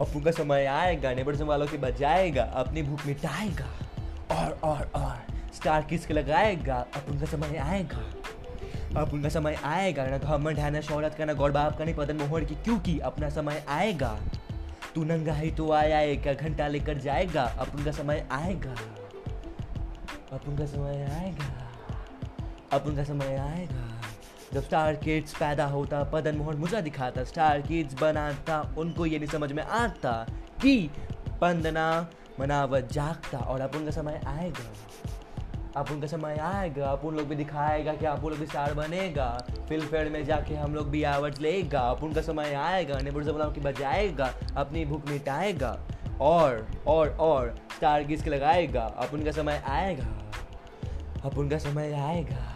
अपन का समय आएगा नेबर वालों के बजाएगा, अपनी भूख मिटाएगा, और और और, स्टार किस के लगाएगा अपन का समय आएगा। अपन का समय आएगा, ना घमंड है ना शौहरत का ना गौर बाप का नहीं पदन मोहर की, क्योंकि अपना समय आएगा। तू नंगा ही तो आया, एक घंटा लेकर जाएगा अपन का समय आएगा। अपन का समय आएगा अपन का समय आएगा। जब स्टार किड्स पैदा होता, पदन मोहन मुझे दिखाता स्टार किड्स बनाता, उनको ये नहीं समझ में आता कि पंदना मनावत जागता और अपन उनका समय आएगा। अपन उनका समय आएगा अपन लोग भी दिखाएगा कि अपन लोग भी स्टार बनेगा। फ़िल्म फेयर में जाके हम लोग भी अवार्ड लेगा अपन का समय आएगा नेबर जबलाम की बजाएगा, अपनी भूख मिटाएगा और और और स्टार किड्स के लगाएगा अपन उनका समय आएगा अपन उनका समय आएगा।